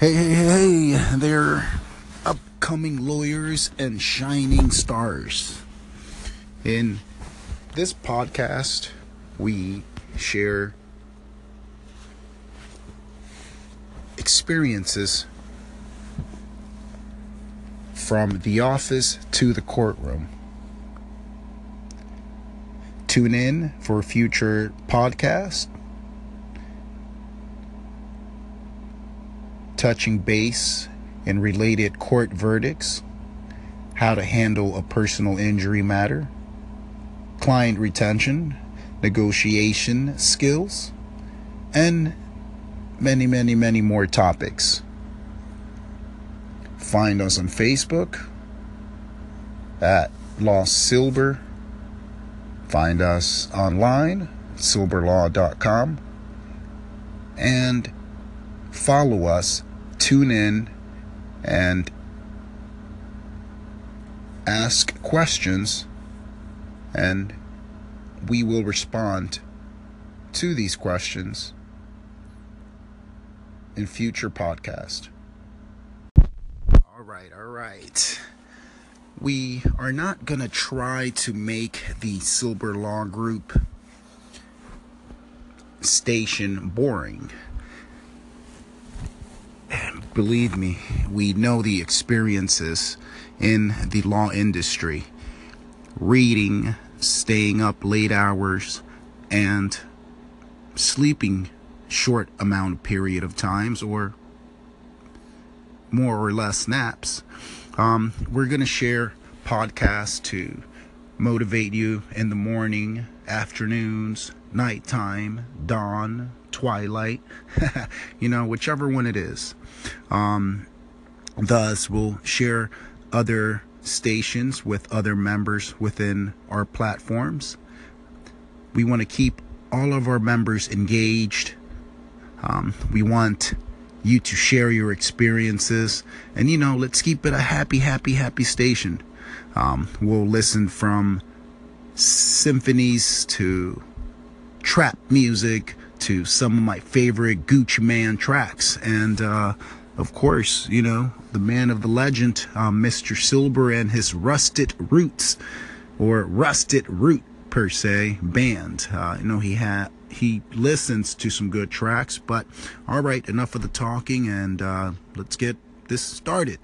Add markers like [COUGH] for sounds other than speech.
Hey, hey, hey, there upcoming lawyers and shining stars. In this podcast, we share experiences from the office to the courtroom. Tune in for future podcasts touching base in related court verdicts, how to handle a personal injury matter, client retention, negotiation skills, and many, many, many more topics. Find us on Facebook at Lost Silber. Find us online, silberlaw.com, and follow us tune in and ask questions, and we will respond to these questions in future podcast. All right, all right. We are not going to try to make the Silber Law Group station boring believe me, we know the experiences in the law industry. Reading, staying up late hours, and sleeping short amount of period of times or more or less naps. Um, we're going to share podcasts to motivate you in the morning, afternoons, nighttime, dawn, twilight, [LAUGHS] you know, whichever one it is. Um, thus, we'll share other stations with other members within our platforms. We want to keep all of our members engaged. Um, we want you to share your experiences. And, you know, let's keep it a happy, happy, happy station. Um, we'll listen from symphonies to trap music to some of my favorite Gucci Mane tracks. And, uh, of course, you know, the man of the legend, um, Mr. Silber and his Rusted Roots, or Rusted Root per se, band. Uh, you know, he had he listens to some good tracks, but all right, enough of the talking, and uh, let's get this started.